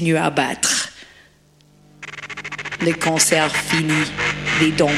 continue à battre. Le concert fini, les dents